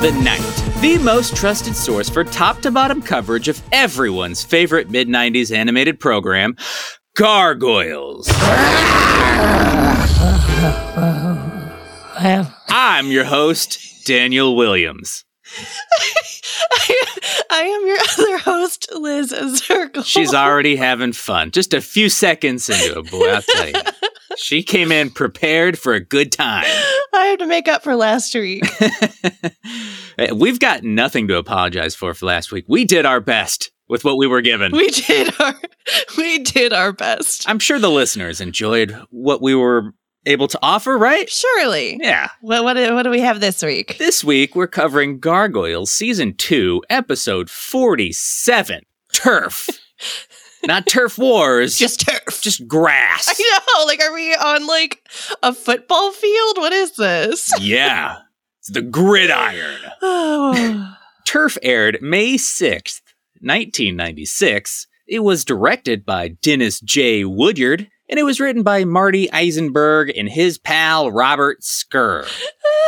The Night, the most trusted source for top to bottom coverage of everyone's favorite mid 90s animated program, Gargoyles. I'm your host, Daniel Williams. I am your other host, Liz Zirkle. She's already having fun. Just a few seconds into it, boy, I'll tell you. She came in prepared for a good time. I have to make up for last week. We've got nothing to apologize for for last week. We did our best with what we were given. We did our we did our best. I'm sure the listeners enjoyed what we were able to offer, right? Surely. Yeah. What what do- what do we have this week? This week we're covering Gargoyles season 2, episode 47. Turf. Not turf wars, Just turf. just grass. I know. Like, are we on like a football field? What is this? Yeah. It's the gridiron. Oh. Turf aired May 6th, 1996. It was directed by Dennis J. Woodyard, and it was written by Marty Isenberg and his pal Robert Skir.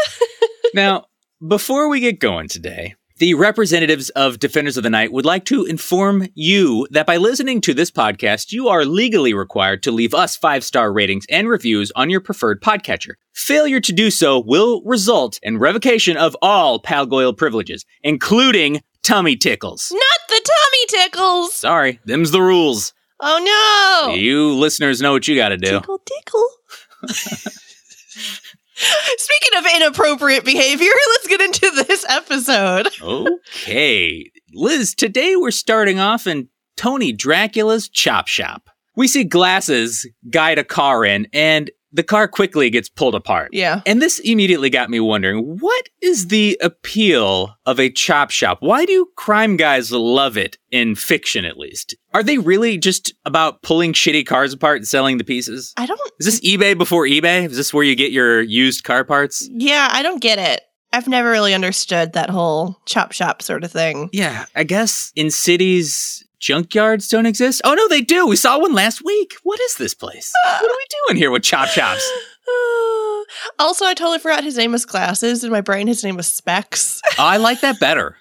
now, before we get going today, the representatives of Defenders of the Night would like to inform you that by listening to this podcast, you are legally required to leave us five star ratings and reviews on your preferred podcatcher. Failure to do so will result in revocation of all Palgoyle privileges, including tummy tickles. Not the tummy tickles. Sorry, them's the rules. Oh no. You listeners know what you gotta do. Tickle tickle. Speaking of inappropriate behavior, let's get into this episode. Okay. Liz, today we're starting off in Tony Dracula's chop shop. We see glasses guide a car in, and the car quickly gets pulled apart. Yeah. And this immediately got me wondering what is the appeal of a chop shop? Why do crime guys love it, in fiction at least? Are they really just about pulling shitty cars apart and selling the pieces? I don't Is this eBay before eBay? Is this where you get your used car parts? Yeah, I don't get it. I've never really understood that whole chop shop sort of thing. Yeah, I guess in cities, junkyards don't exist. Oh, no, they do. We saw one last week. What is this place? What are we doing here with chop shops? also, I totally forgot his name was Glasses. In my brain, his name was Specs. Oh, I like that better.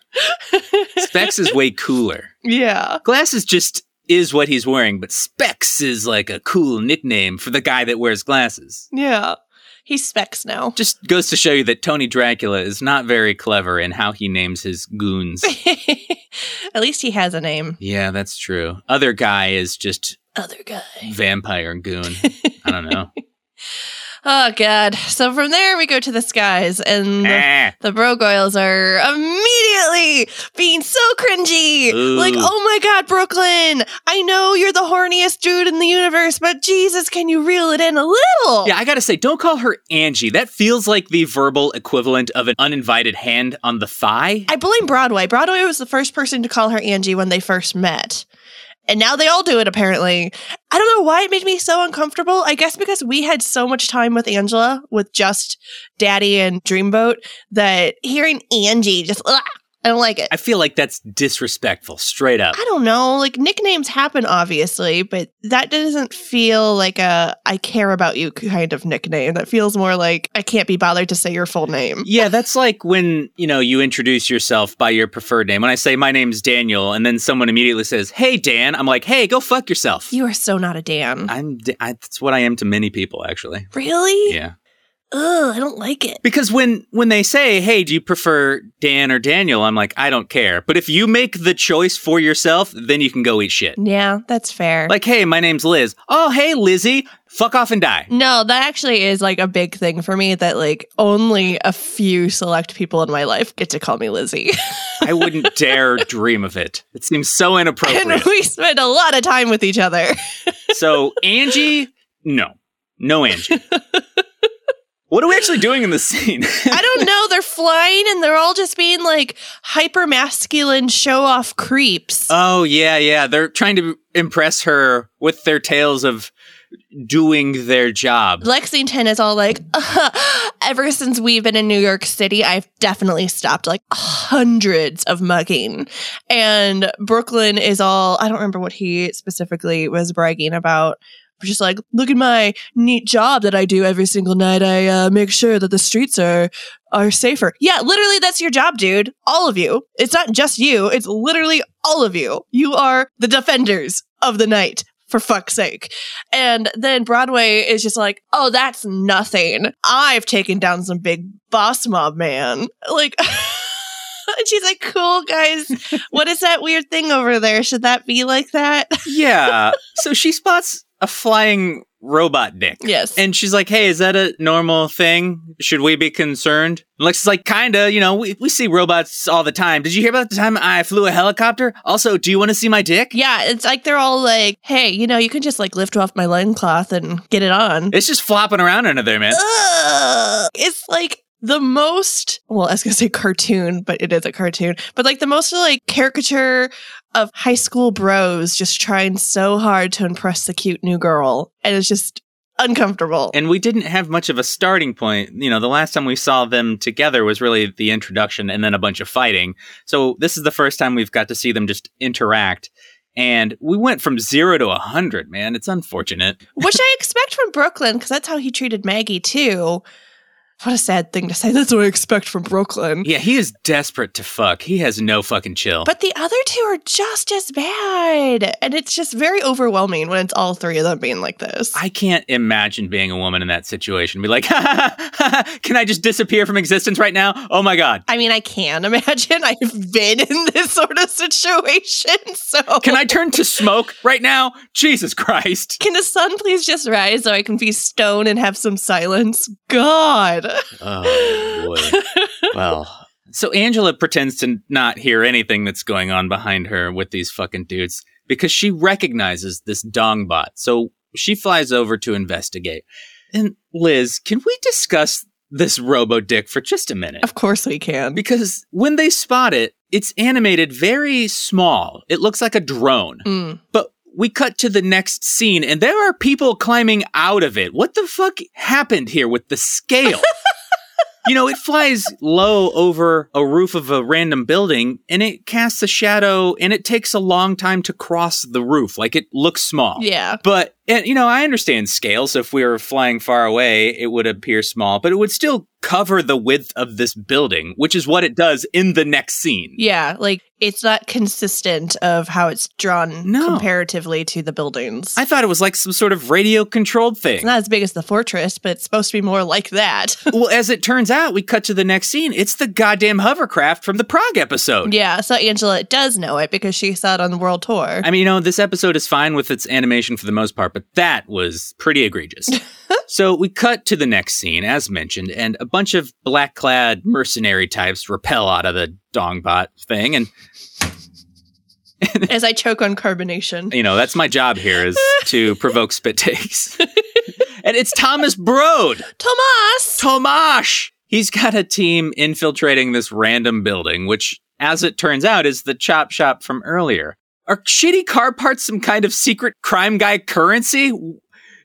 Specs is way cooler. yeah. Glasses just is what he's wearing, but Specs is like a cool nickname for the guy that wears glasses. Yeah. He's Specs now. Just goes to show you that Tony Dracula is not very clever in how he names his goons. At least he has a name. yeah, that's true. Other guy is just Other guy. vampire goon. I don't know. Oh, God. So from there, we go to the skies, and the, Ah. the Brogoyles are immediately being so cringy. Ooh. Like, oh my God, Brooklyn, I know you're the horniest dude in the universe, but Jesus, can you reel it in a little? Yeah, I gotta say, don't call her Angie. That feels like the verbal equivalent of an uninvited hand on the thigh. I blame Broadway. Broadway was the first person to call her Angie when they first met. And now they all do it, apparently. I don't know why it made me so uncomfortable. I guess because we had so much time with Angela, with just Daddy and Dreamboat, that hearing Angie just, ugh, I don't like it. I feel like that's disrespectful, straight up. I don't know. Like nicknames happen, obviously, but that doesn't feel like a I care about you kind of nickname. That feels more like I can't be bothered to say your full name. Yeah, that's like when, you know, you introduce yourself by your preferred name. When I say my name's Daniel and then someone immediately says, "Hey Dan." I'm like, "Hey, go fuck yourself." You are so not a Dan. I'm I, that's what I am to many people actually. really? Yeah. Ugh, I don't like it. Because when when they say, "Hey, do you prefer Dan or Daniel?" I'm like, "I don't care." But if you make the choice for yourself, then you can go eat shit. Yeah, that's fair. Like, "Hey, my name's Liz." "Oh, hey, Lizzie." Fuck off and die. no, that actually is like a big thing for me that like only a few select people in my life get to call me Lizzie. I wouldn't dare dream of it. It seems so inappropriate. and inappropriate. we spend a lot of time with each other. so, Angie, no. No Angie. What are we actually doing in this scene? I don't know. They're flying and they're all just being like hyper masculine show off creeps. oh, yeah, yeah. They're trying to impress her with their tales of doing their job. Lexington is all like, ever since we've been in New York City, I've definitely stopped like hundreds of mugging. And Brooklyn is all, I don't remember what he specifically was bragging about. She's like, look at my neat job that I do every single night. I uh, make sure that the streets are are safer. Yeah, literally, that's your job, dude. All of you. It's not just you. It's literally all of you. You are the defenders of the night. For fuck's sake. And then Broadway is just like, oh, that's nothing. I've taken down some big boss mob man. Like, and she's like, cool, guys. What is that weird thing over there? Should that be like that? Yeah. so she spots a flying robot dick. yes. And she's like, hey, is that a normal thing? Should we be concerned? And Lex is like, kinda, you know, we, we see robots all the time. Did you hear about the time I flew a helicopter? Also, do you want to see my dick? yeah, it's like they're all like, hey, you know, you can just like lift off my loincloth and get it on. It's just flopping around under there, man. Ugh. It's like the most well, I was gonna say cartoon, but it is a cartoon. But like the most like caricature of high school bros just trying so hard to impress the cute new girl. And it's just uncomfortable. And we didn't have much of a starting point. You know, the last time we saw them together was really the introduction and then a bunch of fighting. So this is the first time we've got to see them just interact. And we went from zero to a hundred, man. It's unfortunate. Which I expect from Brooklyn, because that's how he treated Maggie too. What a sad thing to say. That's what I expect from Brooklyn. Yeah, he is desperate to fuck. He has no fucking chill. But the other two are just as bad. And it's just very overwhelming when it's all three of them being like this. I can't imagine being a woman in that situation. Be like, ha, ha, ha, can I just disappear from existence right now? Oh my god. I mean, I can imagine. I've been in this sort of situation. So Can I turn to smoke right now? Jesus Christ. Can the sun please just rise so I can be stoned and have some silence? God. Oh boy. well, so Angela pretends to not hear anything that's going on behind her with these fucking dudes because she recognizes this dong bot. So she flies over to investigate. And Liz, can we discuss this robo dick for just a minute? Of course we can. Because when they spot it, it's animated very small. It looks like a drone. Mm. But we cut to the next scene and there are people climbing out of it. What the fuck happened here with the scale? you know, it flies low over a roof of a random building and it casts a shadow and it takes a long time to cross the roof. Like it looks small. Yeah. But, and, you know, I understand scale. So if we were flying far away, it would appear small, but it would still cover the width of this building, which is what it does in the next scene. Yeah. Like it's not consistent of how it's drawn No. comparatively to the buildings. I thought it was like some sort of radio controlled thing. it's not as big as the fortress, but it's supposed to be more like that. well, as it turns out, we cut to the next scene. It's the goddamn hovercraft from the Prague episode. yeah. So Angela does know it because she saw it on the world tour. I mean, you know, this episode is fine with its animation for the most part, but that was pretty egregious. so we cut to the next scene, as mentioned, and a bunch of black clad mercenary types repel out of the dongbot thing. And, as I choke on carbonation. you know, that's my job here is to provoke spit takes. and it's Thomas Brode. Tomas! Tomash! He's got a team infiltrating this random building, which, as it turns out, is the chop shop from earlier. Are shitty car parts some kind of secret crime guy currency?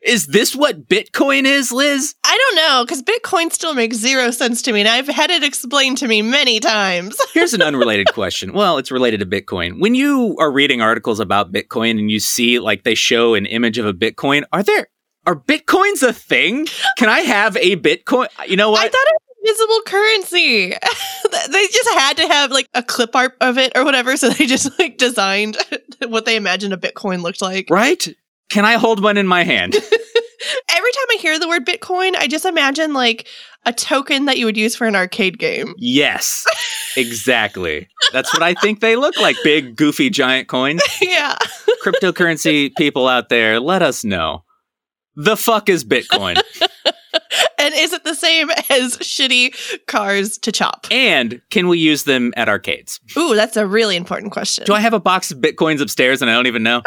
Is this what Bitcoin is, Liz? I don't know, because Bitcoin still makes zero sense to me, and I've had it explained to me many times. Here's an unrelated question. Well, it's related to Bitcoin. When you are reading articles about Bitcoin and you see like they show an image of a Bitcoin, are there are Bitcoins a thing? Can I have a Bitcoin? You know what? I thought it was invisible currency. they just had to have like a clip art of it or whatever, so they just like designed what they imagined a Bitcoin looked like. right? Can I hold one in my hand? Every time I hear the word Bitcoin, I just imagine like a token that you would use for an arcade game. Yes, exactly. That's what I think they look like big, goofy, giant coins. yeah. Cryptocurrency people out there, let us know. The fuck is Bitcoin? And is it the same as shitty cars to chop? and can we use them at arcades? Ooh, that's a really important question. Do I have a box of Bitcoins upstairs and I don't even know?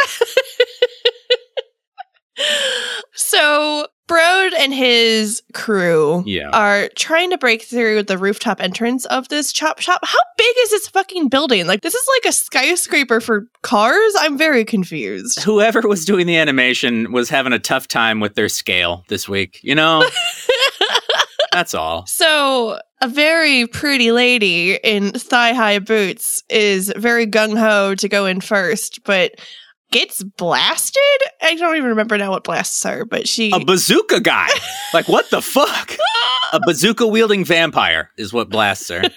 So Brode and his crew Yeah. are trying to break through the rooftop entrance of this chop shop. How big is this fucking building? Like this is like a skyscraper for cars? I'm very confused. Whoever was doing the animation was having a tough time with their scale this week. You know? That's all. So a very pretty lady in thigh high boots is very gung ho to go in first, but gets blasted. I don't even remember now what blasts are, but she. A bazooka guy. like, what the fuck? A bazooka wielding vampire is what blasts her.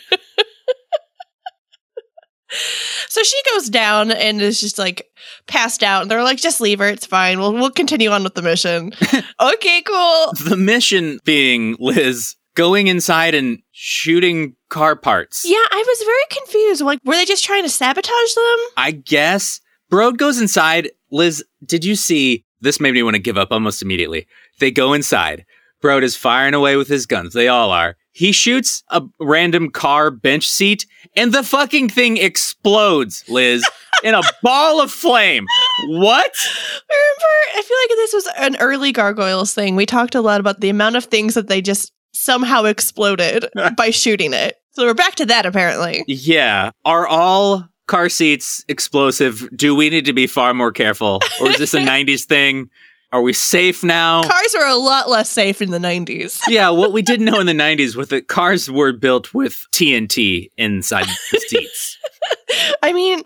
so she goes down and is just like passed out, and they're like, "Just leave her. It's fine. We'll we'll continue on with the mission." okay, cool. The mission being Liz going inside and shooting car parts. Yeah, I was very confused. Like, were they just trying to sabotage them? I guess. Brode goes inside. Liz, did you see? This made me want to give up almost immediately. They go inside. Brode is firing away with his guns. They all are. He shoots a random car bench seat and the fucking thing explodes, Liz, in a ball of flame. What? Remember, I feel like this was an early Gargoyles thing. We talked a lot about the amount of things that they just somehow exploded by shooting it. So we're back to that apparently. Yeah. Are all car seats explosive? Do we need to be far more careful? Or is this a 90s thing? Are we safe now? Cars were a lot less safe in the 90s. yeah, what we didn't know in the 90s was that cars were built with TNT inside the seats. I mean,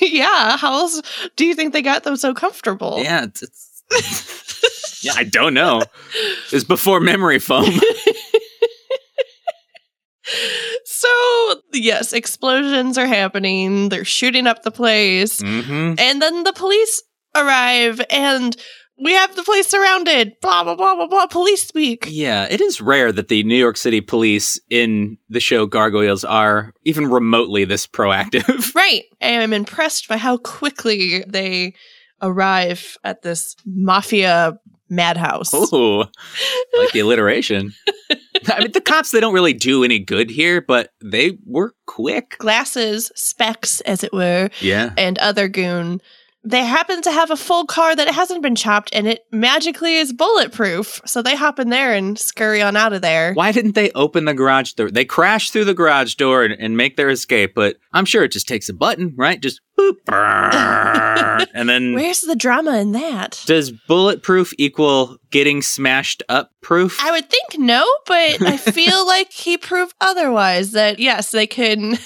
yeah, how else do you think they got them so comfortable? Yeah, it's, it's yeah, I don't know. It's before memory foam. So, yes, explosions are happening. They're shooting up the place. hmm And then the police arrive and we have the place surrounded. Blah, blah, blah, blah, blah. Police speak. Yeah, it is rare that the New York City police in the show Gargoyles are even remotely this proactive. Right. And I'm impressed by how quickly they arrive at this mafia madhouse. Ooh, like the alliteration. I mean, the cops, they don't really do any good here, but they were quick. Glasses, specs, as it were, Yeah. and other goon. They happen to have a full car that hasn't been chopped and it magically is bulletproof. So they hop in there and scurry on out of there. Why didn't they open the garage door? They crash through the garage door and, and make their escape, but I'm sure it just takes a button, right? Just boop. and then Where's the drama in that? does bulletproof equal getting smashed up proof? I would think no, but I feel like he proved otherwise that yes, they can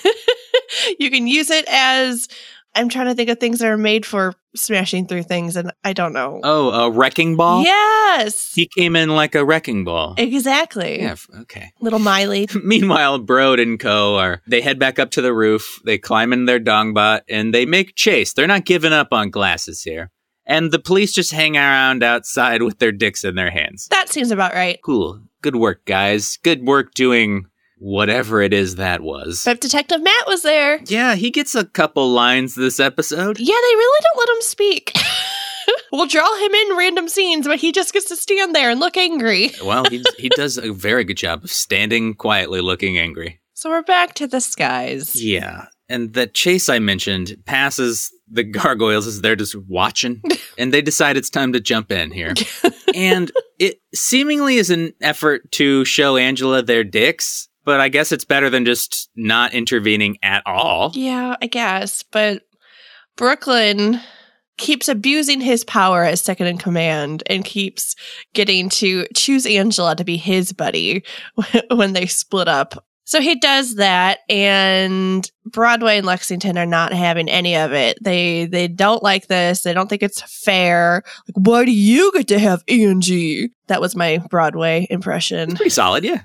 you can use it as I'm trying to think of things that are made for smashing through things and I don't know. oh, a wrecking ball? Yes. He came in like a wrecking ball. exactly. Yeah, okay. Little Miley. Meanwhile, Brode and Co. are they head back up to the roof, they climb in their dongbot, and they make chase. They're not giving up on glasses here. And the police just hang around outside with their dicks in their hands. That seems about right. Cool. Good work, guys. Good work doing whatever it is that was. But Detective Matt was there. yeah, he gets a couple lines this episode. Yeah, they really don't let him speak. we'll draw him in random scenes, but he just gets to stand there and look angry. Well, he he does a very good job of standing quietly looking angry. So we're back to the skies. Yeah. And the chase I mentioned passes the gargoyles as they're just watching, and they decide it's time to jump in here. and it seemingly is an effort to show Angela their dicks, but I guess it's better than just not intervening at all. Yeah, I guess. But Brooklyn keeps abusing his power as second in command and keeps getting to choose Angela to be his buddy when they split up. So he does that and Broadway and Lexington are not having any of it. They they don't like this. They don't think it's fair. Like why do you get to have Angie? That was my Broadway impression. Pretty solid, yeah.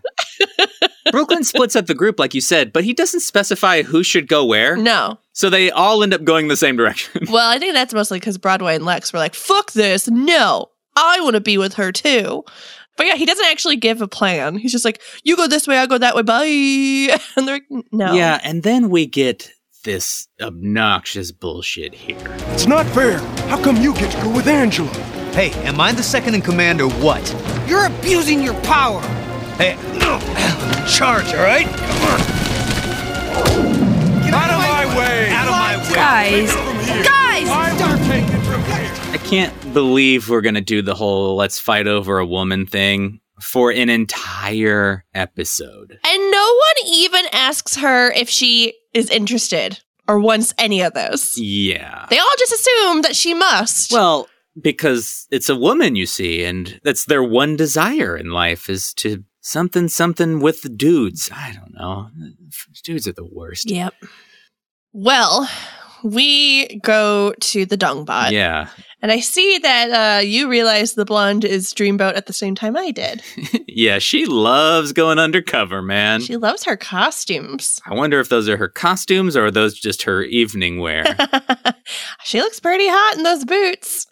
Brooklyn splits up the group, like you said, but he doesn't specify who should go where. No. So they all end up going the same direction. Well, I think that's mostly because Broadway and Lex were like, fuck this. No, I want to be with her too. But yeah, he doesn't actually give a plan. He's just like, you go this way, I go that way, bye. And they're like, no. Yeah, and then we get this obnoxious bullshit here. It's not fair. How come you get to go with Angela? Hey, am I the second in command or what? You're abusing your power. Hey, charge, all right? Come on. Get out of my way! Out of my way. Guys, guys, I will take it from here. I can't believe we're going to do the whole let's fight over a woman thing for an entire episode. And no one even asks her if she is interested or wants any of those. Yeah. They all just assume that she must. Well, because it's a woman, you see, and that's their one desire in life is to something, something with the dudes. I don't know. Dudes are the worst. Yep. Well, we go to the dung Dongbot. yeah. And I see that uh, you realize the blonde is Dreamboat at the same time I did. yeah, she loves going undercover, man. She loves her costumes. I wonder if those are her costumes or are those just her evening wear. she looks pretty hot in those boots.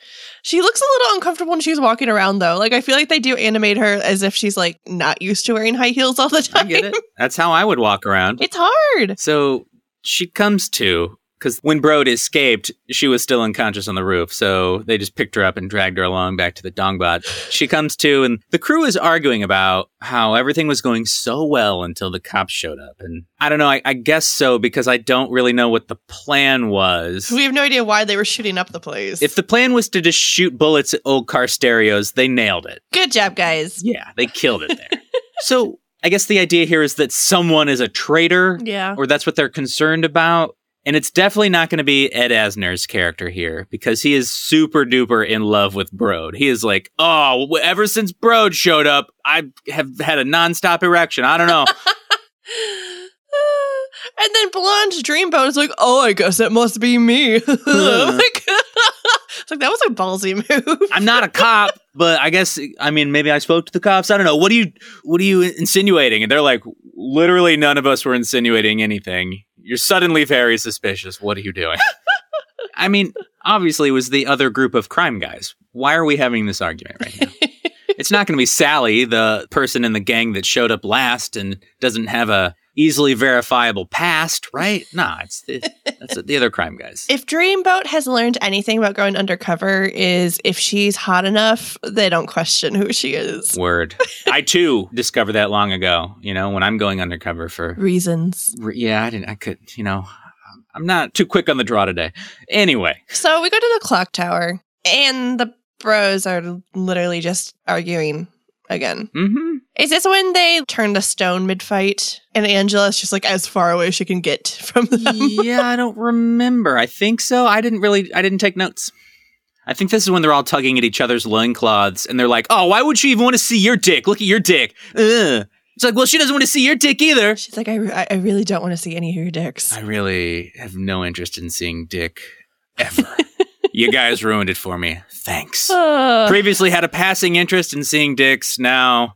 She looks a little uncomfortable when she's walking around, though. Like, I feel like they do animate her as if she's like not used to wearing high heels all the time. I get it. That's how I would walk around. It's hard. So she comes to because when Brode escaped, she was still unconscious on the roof. So they just picked her up and dragged her along back to the Dongbot. She comes to, and the crew is arguing about how everything was going so well until the cops showed up. And I don't know, I, I guess so because I don't really know what the plan was. We have no idea why they were shooting up the place. If the plan was to just shoot bullets at old car stereos, they nailed it. Good job, guys. Yeah, they killed it there. so I guess the idea here is that someone is a traitor Yeah. or that's what they're concerned about. And it's definitely not going to be Ed Asner's character here because he is super duper in love with Brode. He is like, oh, ever since Brode showed up, I have had a nonstop erection. I don't know. and then Blonde's Dreamboat is like, oh, I guess it must be me. like, it's like, that was a ballsy move. I'm not a cop, but I guess I mean maybe I spoke to the cops. I don't know. What are you what are you insinuating? And they're like, literally none of us were insinuating anything. You're suddenly very suspicious. What are you doing? I mean, obviously it was the other group of crime guys. Why are we having this argument right now? it's not going to be Sally, the person in the gang that showed up last and doesn't have a easily verifiable past, right? Nah, it's the, that's the other crime guys. If Dreamboat has learned anything about going undercover, is if she's hot enough, they don't question who she is. Word. I too discovered that long ago. You know, when I'm going undercover for, Reasons. re- yeah, I didn't, I could, you know, I'm not too quick on the draw today. Anyway, So we go to the clock tower, and the bros are literally just arguing again. hmm Is this when they turn to stone mid fight, and Angela's just like as far away as she can get from them? yeah, I don't remember. I think so. I didn't really, I didn't take notes. I think this is when they're all tugging at each other's loincloths and they're like, oh, why would she even want to see your dick? Look at your dick. Ugh. It's like, well, she doesn't want to see your dick either. She's like, I, re- I really don't want to see any of your dicks. I really have no interest in seeing dick ever. you guys ruined it for me. Thanks. Previously had a passing interest in seeing dicks. Now,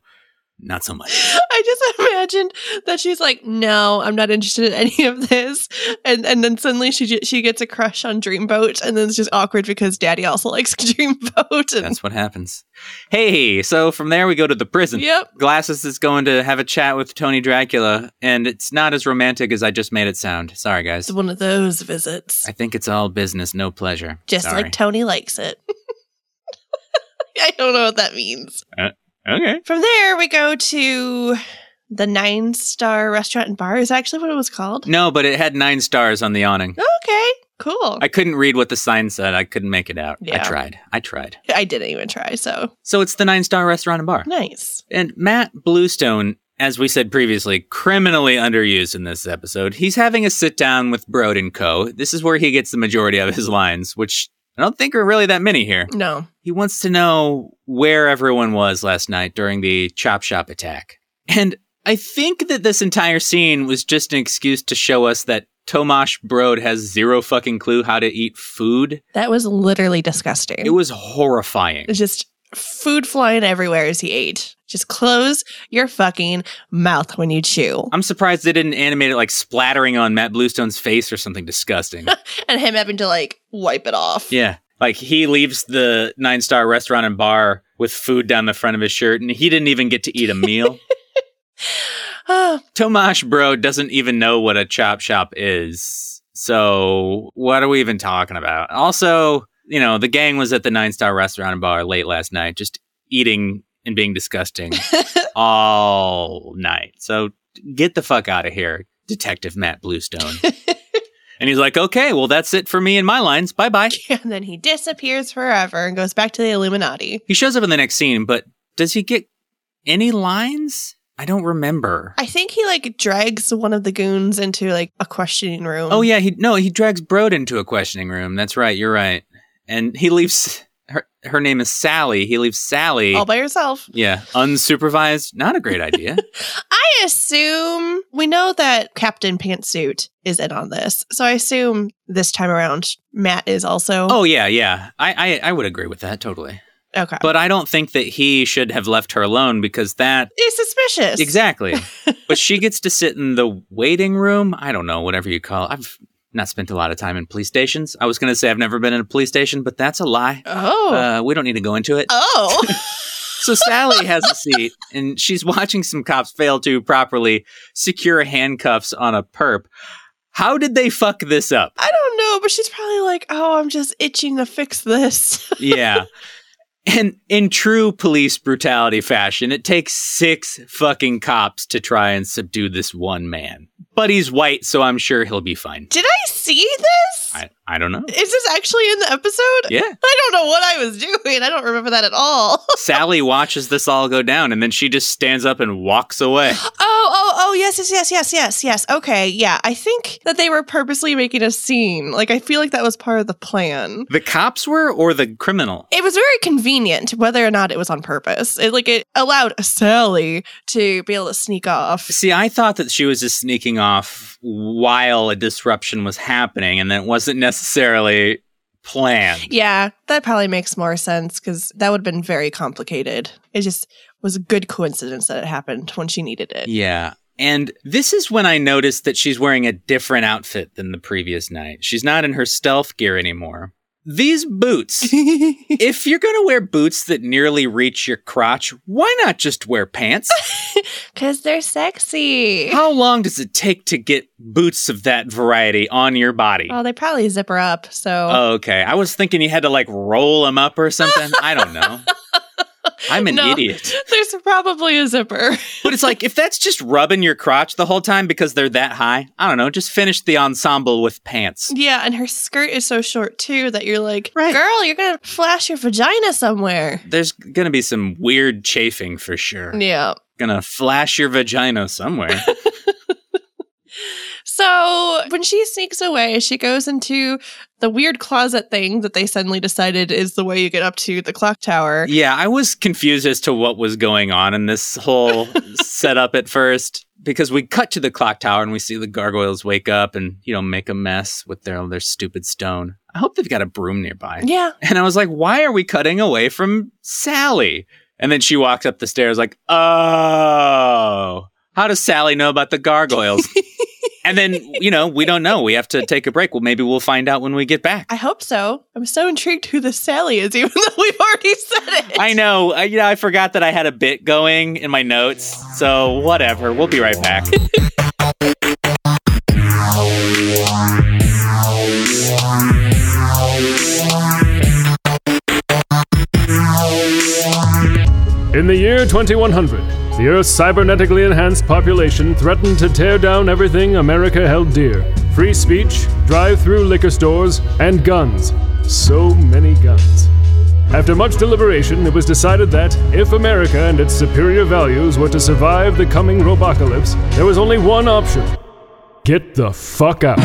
not so much. I just imagined that she's like, no, I'm not interested in any of this, and and then suddenly she she gets a crush on Dreamboat, and then it's just awkward because Daddy also likes Dreamboat. And, That's what happens. Hey, so from there we go to the prison. yep, Glasses is going to have a chat with Tony Dracula, and it's not as romantic as I just made it sound. Sorry, guys. it's one of those visits, I think it's all business, no pleasure. just Sorry. like Tony likes it. I don't know what that means. Uh, okay. From there, we go to the Nine Star Restaurant and Bar. Is that actually what it was called? No, but it had nine stars on the awning. Okay, cool. I couldn't read what the sign said. I couldn't make it out. Yeah. I tried. I tried. I didn't even try, so So it's the nine star restaurant and bar. nice. And Matt Bluestone, as we said previously, criminally underused in this episode. He's having a sit down with Brode and Co. This is where he gets the majority of his lines, which I don't think there are really that many here. No, He wants to know where everyone was last night during the Chop Shop attack. And I think that this entire scene was just an excuse to show us that Tomash Brode has zero fucking clue how to eat food. that was literally disgusting. It was horrifying. It's just food flying everywhere as he ate. Just close your fucking mouth when you chew. I'm surprised they didn't animate it like splattering on Matt Bluestone's face or something disgusting. And him having to like wipe it off. yeah. Like he leaves the nine star restaurant and bar with food down the front of his shirt and he didn't even get to eat a meal. Tomash Bro doesn't even know what a chop shop is. So what are we even talking about? Also, you know, the gang was at the nine star restaurant and bar late last night, just eating and being disgusting all night. So get the fuck out of here, Detective Matt Bluestone. and he's like, okay, well, that's it for me and my lines. Bye bye. and then he disappears forever and goes back to the Illuminati. He shows up in the next scene, but does he get any lines? I don't remember. I think he like drags one of the goons into like a questioning room. Oh yeah, he no, he drags Brode into a questioning room. That's right, you're right. And he leaves her her name is Sally. He leaves Sally. All by herself. yeah, unsupervised. Not a great idea. I assume we know that Captain Pantsuit is in on this. So I assume this time around Matt is also. oh yeah, yeah. I, I I would agree with that totally. okay. But I don't think that he should have left her alone because that is suspicious. exactly. but she gets to sit in the waiting room. I don't know, whatever you call. it. I've not spent a lot of time in police stations. I was going to say I've never been in a police station, but that's a lie. Oh. Uh, we don't need to go into it. oh. So Sally has a seat and she's watching some cops fail to properly secure handcuffs on a perp. How did they fuck this up? I don't know, but she's probably like, oh, I'm just itching to fix this. Yeah. And in true police brutality fashion, it takes six fucking cops to try and subdue this one man. But he's white, so I'm sure he'll be fine. Did I see this? I, I don't know. Is this actually in the episode? Yeah. I don't know what I was doing. I don't remember that at all. Sally watches this all go down and then she just stands up and walks away. Oh, oh, oh, yes, yes, yes, yes, yes, yes. Okay, yeah. I think that they were purposely making a scene. Like, I feel like that was part of the plan. The cops were or the criminal? It was very convenient, whether or not it was on purpose. It like it allowed Sally to be able to sneak off. See, I thought that she was just sneaking off while a disruption was happening and that it wasn't necessarily planned. Yeah, that probably makes more sense because that would have been very complicated. It just was a good coincidence that it happened when she needed it. Yeah. And this is when I noticed that she's wearing a different outfit than the previous night. She's not in her stealth gear anymore. These boots. if you're going to wear boots that nearly reach your crotch, why not just wear pants? Because they're sexy. How long does it take to get boots of that variety on your body? Well, they probably zipper up. So Oh, okay. I was thinking you had to like roll them up or something. I don't know. I'm an No. idiot. there's probably a zipper. But it's like if that's just rubbing your crotch the whole time because they're that high, I don't know, just finish the ensemble with pants. yeah, and her skirt is so short too that you're like, Right. girl, you're gonna flash your vagina somewhere. There's going to be some weird chafing for sure. Yeah. Gonna flash your vagina somewhere. So when she sneaks away, she goes into the weird closet thing that they suddenly decided is the way you get up to the clock tower. yeah, I was confused as to what was going on in this whole setup at first because we cut to the clock tower and we see the gargoyles wake up and, you know, make a mess with their their stupid stone. I hope they've got a broom nearby. Yeah. And I was like, why are we cutting away from Sally? And then she walks up the stairs like, oh, how does Sally know about the gargoyles? and then, you know, we don't know. We have to take a break. Well, maybe we'll find out when we get back. I hope so. I'm so intrigued who this Sally is, even though we've already said it. I know. I, you know, I forgot that I had a bit going in my notes. So whatever. We'll be right back. In the year 2100, the Earth's cybernetically enhanced population threatened to tear down everything America held dear free speech, drive through liquor stores, and guns. So many guns. After much deliberation, it was decided that if America and its superior values were to survive the coming robocalypse, there was only one option get the fuck out.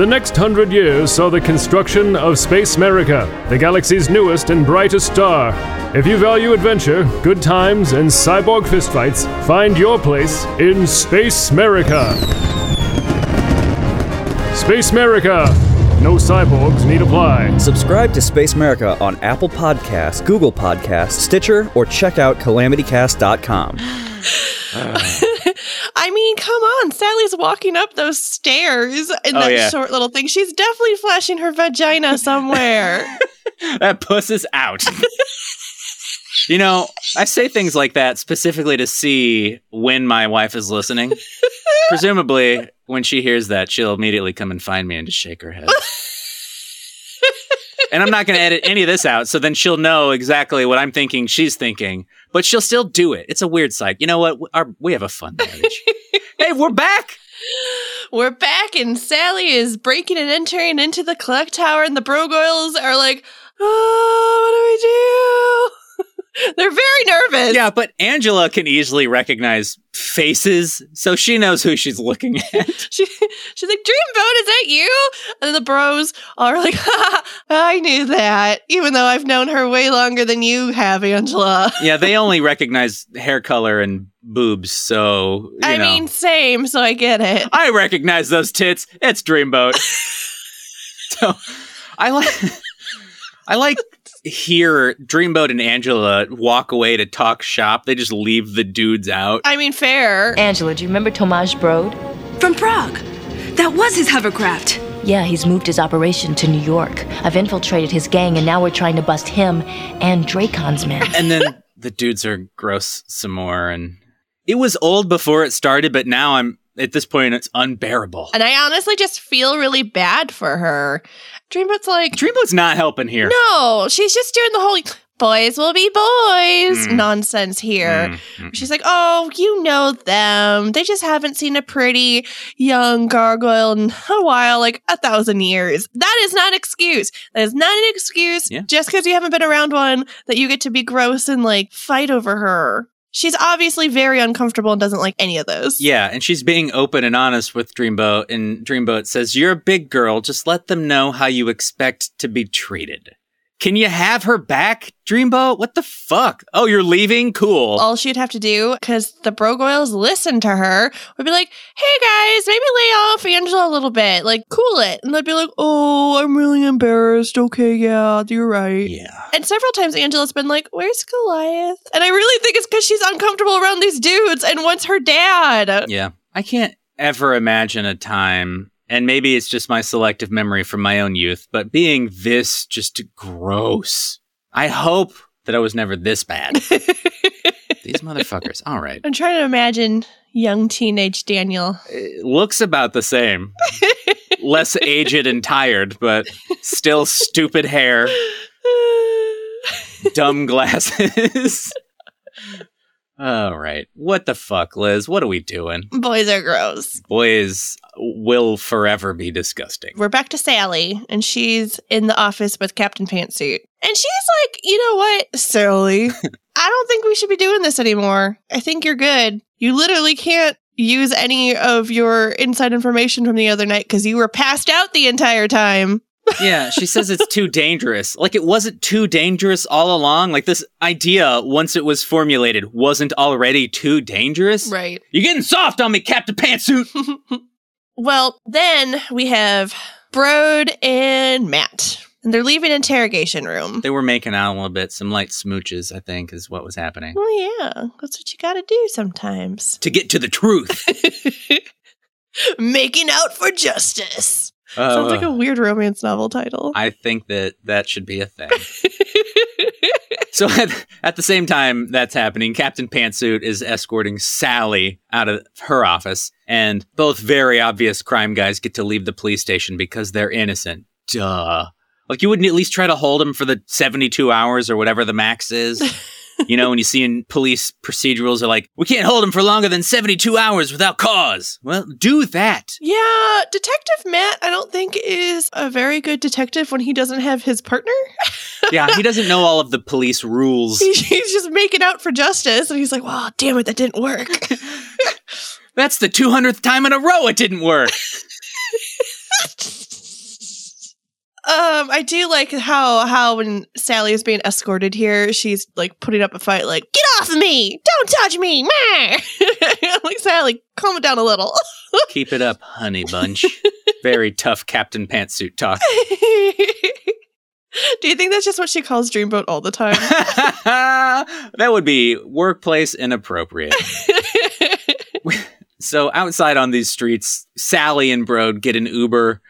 The next hundred years saw the construction of Space America, the galaxy's newest and brightest star. If you value adventure, good times, and cyborg fistfights, find your place in Space America. Space America! No cyborgs need apply. Subscribe to Space America on Apple Podcasts, Google Podcasts, Stitcher, or check out calamitycast.com. I mean, come on. Sally's walking up those stairs in Oh, that yeah. short little thing. She's definitely flashing her vagina somewhere. that puss is out. you know, I say things like that specifically to see when my wife is listening. Presumably, when she hears that, she'll immediately come and find me and just shake her head. And I'm not going to edit any of this out, so then she'll know exactly what I'm thinking she's thinking, but she'll still do it. It's a weird sight. You know what? Our, we have a fun marriage. hey, we're back. We're back, and Sally is breaking and entering into the clock tower, and the Brogoyles are like, oh, what do we do? They're very nervous. Yeah, but Angela can easily recognize faces, so she knows who she's looking at. She, she's like, Dreamboat, is that you? And the bros are like, I knew that, even though I've known her way longer than you have, Angela. yeah, they only recognize hair color and boobs, so you I know. mean, same, so I get it. I recognize those tits. It's Dreamboat. so I like I like hear Dreamboat and Angela walk away to talk shop. They just leave the dudes out. I mean, fair. Angela, do you remember Tomasz Brode? From Prague. That was his hovercraft. Yeah, he's moved his operation to New York. I've infiltrated his gang, and now we're trying to bust him and Dracon's men. And then the dudes are gross some more and it was old before it started, but now I'm at this point it's unbearable. And I honestly just feel really bad for her. Dreamboat's like, Dreamboat's not helping here. no, she's just doing the whole boys will be boys Mm. nonsense here. Mm, mm. She's like, oh, you know them. They just haven't seen a pretty young gargoyle in a while, like a thousand years. That is not an excuse. That is not an excuse Yeah. just because you haven't been around one that you get to be gross and like fight over her. She's obviously very uncomfortable and doesn't like any of those. Yeah, and she's being open and honest with Dreamboat, and Dreamboat says, You're a big girl, just let them know how you expect to be treated. Can you have her back, Dreamboat? What the fuck? Oh, you're leaving? Cool. all she'd have to do, because the Brogoyles listen to her, would be like, hey guys, maybe lay off Angela a little bit, like cool it. And they'd be like, oh, I'm really embarrassed. Okay, yeah, you're right. yeah. And several times Angela's been like, where's Goliath? And I really think it's because she's uncomfortable around these dudes and wants her dad. Yeah. I can't ever imagine a time, and maybe it's just my selective memory from my own youth, but being this just gross. I hope that I was never this bad. These motherfuckers. All right. I'm trying to imagine young teenage Daniel. It looks about the same. Less aged and tired, but still stupid hair, dumb glasses. All right. What the fuck, Liz? What are we doing? Boys are gross. Boys will forever be disgusting. we're back to Sally, and she's in the office with Captain Pantsuit. And she's like, you know what, Sally? I don't think we should be doing this anymore. I think you're good. You literally can't use any of your inside information from the other night because you were passed out the entire time. Yeah, she says it's too dangerous. Like it wasn't too dangerous all along. Like this idea, once it was formulated, wasn't already too dangerous. Right. You're getting soft on me, Captain Pantsuit. Well, then we have Brode and Matt. And they're leaving interrogation room. They were making out a little bit, some light smooches, I think, is what was happening. Well, yeah, that's what you gotta do sometimes. To get to the truth. Making out for justice. Uh, Sounds like a weird romance novel title. I think that that should be a thing. so at, at the same time that's happening, Captain Pantsuit is escorting Sally out of her office, and both very obvious crime guys get to leave the police station because they're innocent. Duh. Like you wouldn't at least try to hold them for the 72 hours or whatever the max is. you know, when you see in police procedurals are like, we can't hold him for longer than 72 hours without cause. Well, do that. Yeah, Detective Matt, I don't think is a very good detective when he doesn't have his partner. Yeah, he doesn't know all of the police rules. He's just making out for justice, and he's like, "Wow, damn it, that didn't work." That's the 200th time in a row it didn't work. um, I do like how how when Sally is being escorted here, she's like putting up a fight, like "Get off of me! Don't touch me!" Meh. like Sally, calm it down a little. Keep it up, honey bunch. Very tough Captain Pantsuit talk. do you think that's just what she calls Dreamboat all the time? that would be workplace inappropriate. so outside on these streets, Sally and Brode get an Uber,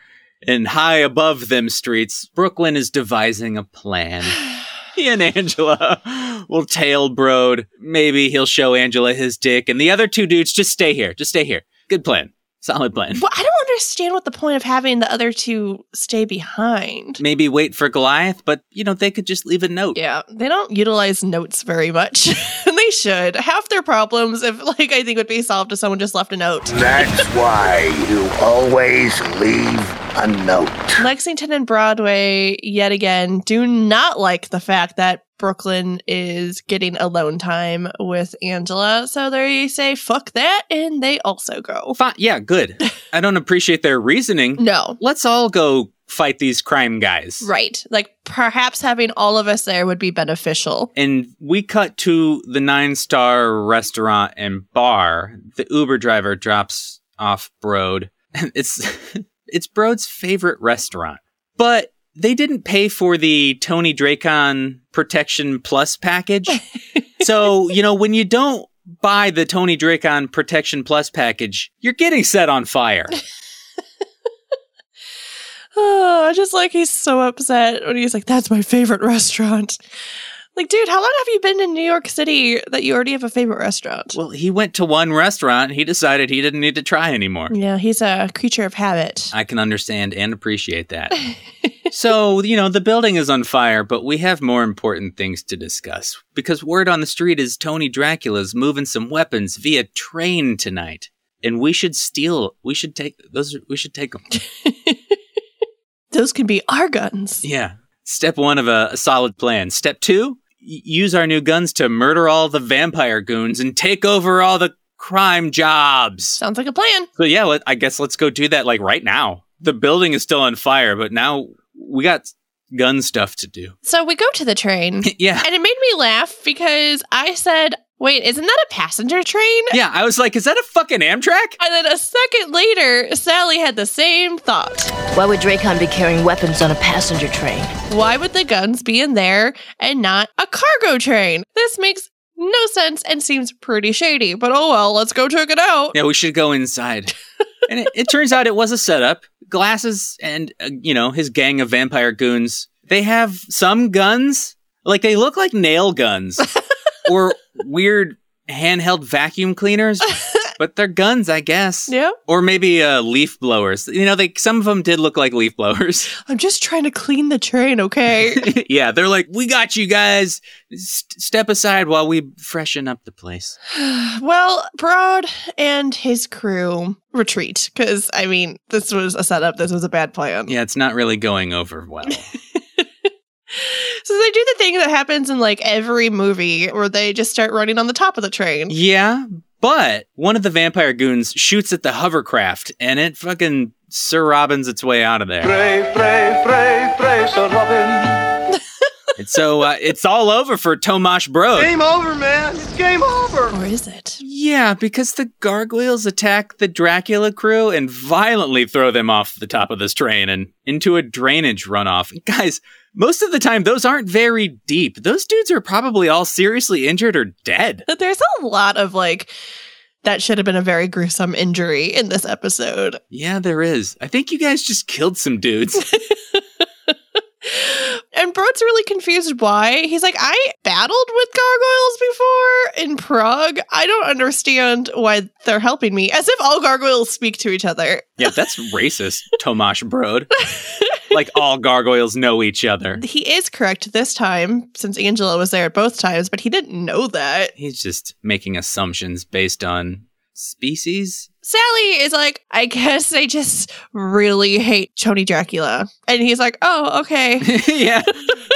and high above them streets, Brooklyn is devising a plan. He and Angela will tail Brode. Maybe he'll show Angela his dick, and the other two dudes just stay here. Just stay here. Good plan. Solid plan. Well, I don't understand what the point of having the other two stay behind. Maybe wait for Goliath, but you know, they could just leave a note. Yeah, they don't utilize notes very much. they should. Half their problems, if like I think, would be solved if someone just left a note. That's why you always leave a note. Lexington and Broadway, yet again, do not like the fact that Brooklyn is getting alone time with Angela. So they say, fuck that. And they also go. Fine. Yeah, good. I don't appreciate their reasoning. No. Let's all go fight these crime guys. Right. Like perhaps having all of us there would be beneficial. And we cut to the nine star restaurant and bar. The Uber driver drops off Brod. It's it's Brod's favorite restaurant. But they didn't pay for the Tony Dracon Protection Plus package. so, you know, when you don't buy the Tony Dracon Protection Plus package, you're getting set on fire. Oh, I just like he's so upset when he's like, that's my favorite restaurant. Like, dude, how long have you been in New York City that you already have a favorite restaurant? Well, he went to one restaurant. He decided he didn't need to try anymore. Yeah, he's a creature of habit. I can understand and appreciate that. so, you know, the building is on fire, but we have more important things to discuss. Because word on the street is Tony Dracula's moving some weapons via train tonight. And we should steal, we should take those, we should take them. Those can be our guns. Yeah. Step one of a, a solid plan. Step two, y- use our new guns to murder all the vampire goons and take over all the crime jobs. Sounds like a plan. So yeah, let, I guess let's go do that like right now. The building is still on fire, but now we got gun stuff to do. So we go to the train. yeah. And it made me laugh because I said, wait, isn't that a passenger train? Yeah, I was like, is that a fucking Amtrak? And then a second later, Sally had the same thought. Why would Dracon be carrying weapons on a passenger train? Why would the guns be in there and not a cargo train? This makes no sense and seems pretty shady, but oh well, let's go check it out. Yeah, we should go inside. and it, it turns out it was a setup. Glasses and, uh, you know, his gang of vampire goons, they have some guns. Like, they look like nail guns or weird handheld vacuum cleaners, but they're guns, I guess. Yeah. Or maybe uh, leaf blowers. You know, they some of them did look like leaf blowers. I'm just trying to clean the train, okay? yeah, they're like, we got you guys. S- step aside while we freshen up the place. well, Brod and his crew retreat because, I mean, this was a setup. This was a bad plan. Yeah, it's not really going over well. So they do the thing that happens in like every movie where they just start running on the top of the train. Yeah, but one of the vampire goons shoots at the hovercraft and it fucking Sir Robins its way out of there. Pray, pray, pray, pray, Sir Robin. and so uh, it's all over for Tomash Brod. Game over, man. It's game over. Or is it? Yeah, because the gargoyles attack the Dracula crew and violently throw them off the top of this train and into a drainage runoff. Guys, most of the time, those aren't very deep. Those dudes are probably all seriously injured or dead. There's a lot of like, that should have been a very gruesome injury in this episode. Yeah, there is. I think you guys just killed some dudes. and Brod's really confused why. He's like, I battled with gargoyles before in Prague. I don't understand why they're helping me. As if all gargoyles speak to each other. yeah, that's racist, Tomash Brod. like all gargoyles know each other. He is correct this time, since Angela was there at both times, but he didn't know that. He's just making assumptions based on species. Sally is like, I guess they just really hate Tony Dracula. And he's like, oh, okay. yeah,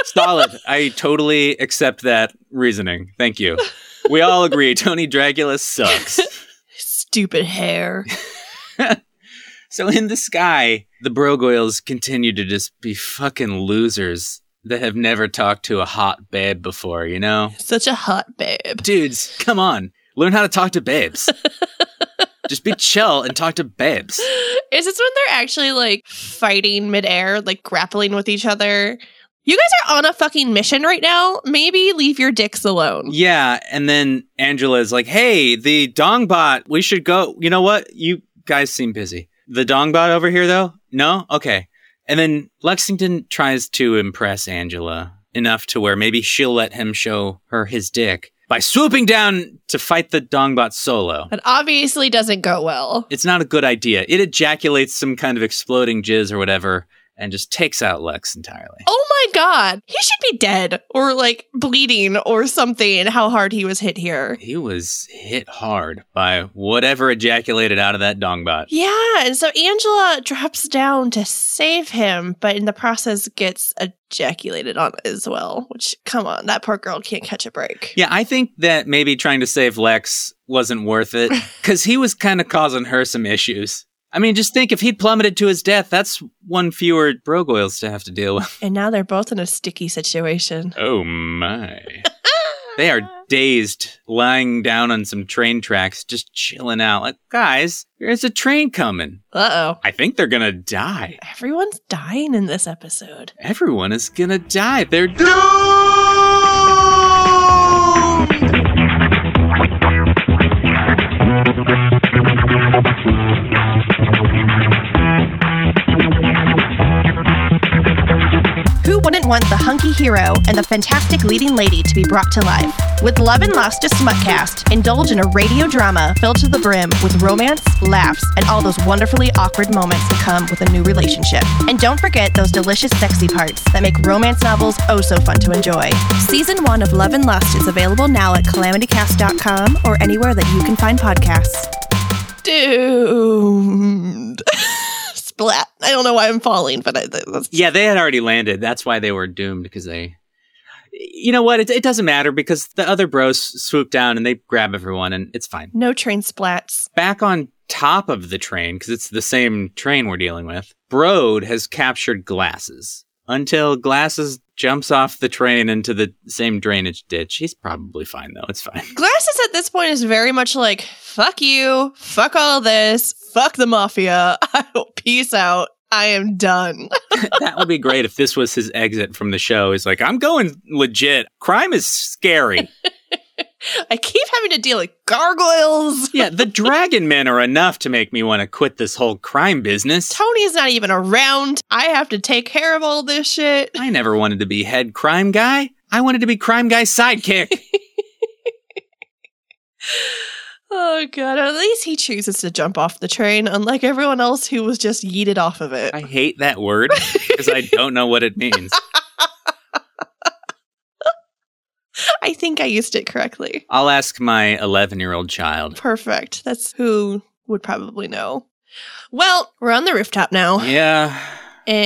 solid. I totally accept that reasoning. Thank you. We all agree Tony Dracula sucks. Stupid hair. so in the sky, the Brogoyles continue to just be fucking losers that have never talked to a hot babe before, you know? Such a hot babe. Dudes, come on. Learn how to talk to babes. just be chill and talk to babes. Is this when they're actually like fighting midair, like grappling with each other? You guys are on a fucking mission right now. Maybe leave your dicks alone. Yeah, and then Angela is like, "Hey, the Dongbot, we should go. You know what? You guys seem busy. The Dongbot over here, though. No, okay." And then Lexington tries to impress Angela enough to where maybe she'll let him show her his dick by swooping down to fight the Dongbot solo. That obviously doesn't go well. It's not a good idea. It ejaculates some kind of exploding jizz or whatever, and just takes out Lex entirely. Oh my god. He should be dead or like bleeding or something. How hard he was hit here. He was hit hard by whatever ejaculated out of that dongbot. Yeah, and so Angela drops down to save him, but in the process gets ejaculated on as well. Which, come on, that poor girl can't catch a break. Yeah, I think that maybe trying to save Lex wasn't worth it because he was kind of causing her some issues. I mean, just think if he'd plummeted to his death, that's one fewer Brogoyles to have to deal with. And now they're both in a sticky situation. Oh my. they are dazed, lying down on some train tracks, just chilling out. Like, guys, there's a train coming. Uh oh. I think they're gonna die. Everyone's dying in this episode. Everyone is gonna die. They're Want the hunky hero and the fantastic leading lady to be brought to life? With Love and Lust a Smutcast, indulge in a radio drama filled to the brim with romance, laughs, and all those wonderfully awkward moments that come with a new relationship. And don't forget those delicious sexy parts that make romance novels oh so fun to enjoy. Season 1 of Love and Lust is available now at calamitycast.com or anywhere that you can find podcasts. Doomed. Splat. I don't know why I'm falling, but I, that's Yeah, they had already landed. That's why they were doomed because they. You know what? It, it doesn't matter because the other bros swoop down and they grab everyone and it's fine. no train splats. Back on top of the train, because it's the same train we're dealing with, Brod has captured Glasses until Glasses jumps off the train into the same drainage ditch. He's probably fine though. It's fine. Glasses at this point is very much like, fuck you, fuck all this, fuck the mafia, peace out, I am done. that would be great if this was his exit from the show. He's like, I'm going legit. Crime is scary. I keep having to deal with gargoyles. yeah, the dragon men are enough to make me want to quit this whole crime business. Tony's not even around. I have to take care of all this shit. I never wanted to be head crime guy. I wanted to be crime guy's sidekick. Oh god, at least he chooses to jump off the train, unlike everyone else who was just yeeted off of it. I hate that word because I don't know what it means. I think I used it correctly. I'll ask my 11 year old child. Perfect. That's who would probably know. Well, we're on the rooftop now. Yeah. And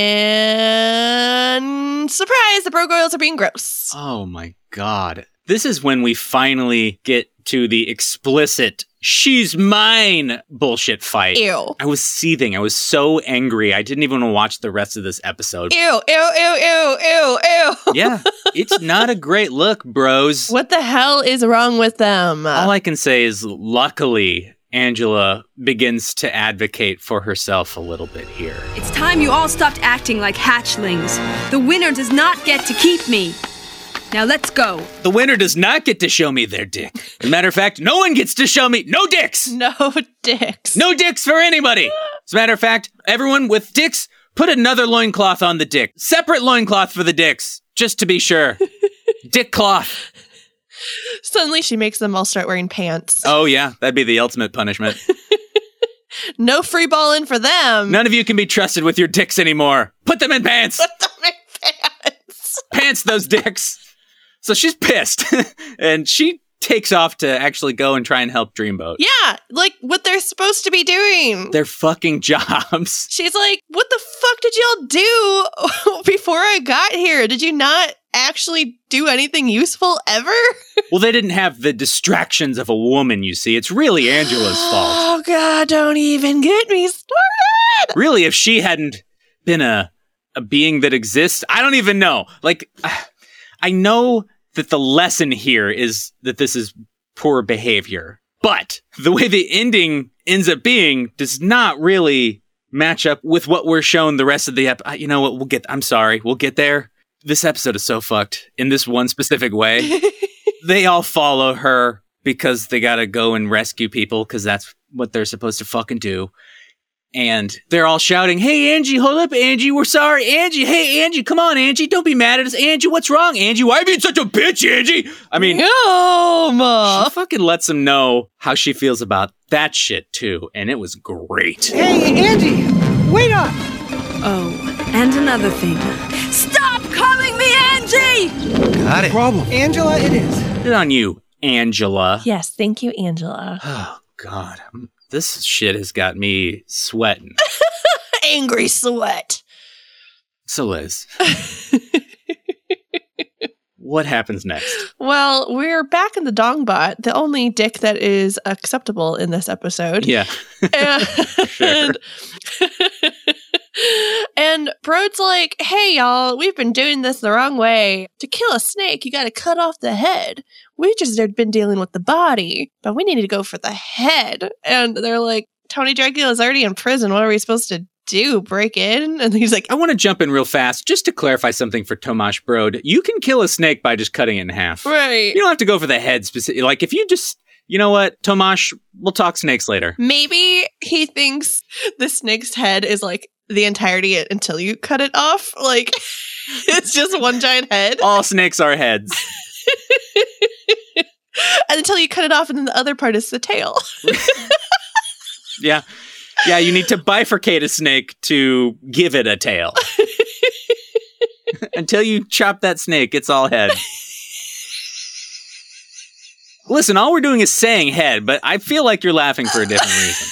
surprise, the Brogoyles are being gross. Oh my god. This is when we finally get to the explicit she's mine bullshit fight. Ew. I was seething. I was so angry. I didn't even want to watch the rest of this episode. Ew, ew, ew, ew, ew, ew. yeah, it's not a great look, bros. What the hell is wrong with them? All I can say is luckily Angela begins to advocate for herself a little bit here. It's time you all stopped acting like hatchlings. The winner does not get to keep me. Now let's go. The winner does not get to show me their dick. As a matter of fact, no one gets to show me no dicks. No dicks. No dicks for anybody. As a matter of fact, everyone with dicks, put another loincloth on the dick. Separate loincloth for the dicks, just to be sure. dick cloth. Suddenly she makes them all start wearing pants. Oh, yeah, that'd be the ultimate punishment. No free balling for them. None of you can be trusted with your dicks anymore. Put them in pants. Put them in pants. Pants those dicks. So she's pissed and she takes off to actually go and try and help Dreamboat. Yeah, like what they're supposed to be doing. Their fucking jobs. She's like, what the fuck did y'all do before I got here? Did you not actually do anything useful ever? Well, they didn't have the distractions of a woman, you see. It's really Angela's fault. Oh god, don't even get me started. Really, if she hadn't been a a being that exists, I don't even know. Like I know that the lesson here is that this is poor behavior. But the way the ending ends up being does not really match up with what we're shown the rest of the ep. You know what? We'll get. I'm sorry. We'll get there. This episode is so fucked in this one specific way. they all follow her because they gotta go and rescue people because that's what they're supposed to fucking do. And they're all shouting, Hey, Angie, hold up, Angie. We're sorry, Angie. Hey, Angie, come on, Angie. Don't be mad at us. Angie, what's wrong, Angie? Why are you being such a bitch, Angie? I mean, Yum. she fucking lets them know how she feels about that shit, too. And it was great. Hey, Angie, wait up! Oh, and another thing. Stop calling me Angie! Got it. Problem. Angela, it is. Good on you, Angela. Yes, thank you, Angela. Oh, God. This shit has got me sweating. Angry sweat. So, Liz, what happens next? Well, we're back in the Dongbot, the only dick that is acceptable in this episode. Yeah. And, and Brod's like, hey, y'all, we've been doing this the wrong way. To kill a snake, you got to cut off the head. We just had been dealing with the body, but we needed to go for the head. And they're like, Tony Dracula's already in prison. What are we supposed to do? Break in? And he's like, I want to jump in real fast just to clarify something for Tomash Brod. You can kill a snake by just cutting it in half. right. You don't have to go for the head specifically. Like, if you just, you know what, Tomash, we'll talk snakes later. Maybe he thinks the snake's head is like the entirety until you cut it off. Like it's just one giant head. All snakes are heads. and until you cut it off, and then the other part is the tail. Yeah. Yeah, you need to bifurcate a snake to give it a tail. Until you chop that snake, it's all head. Listen, all we're doing is saying head, but I feel like you're laughing for a different reason.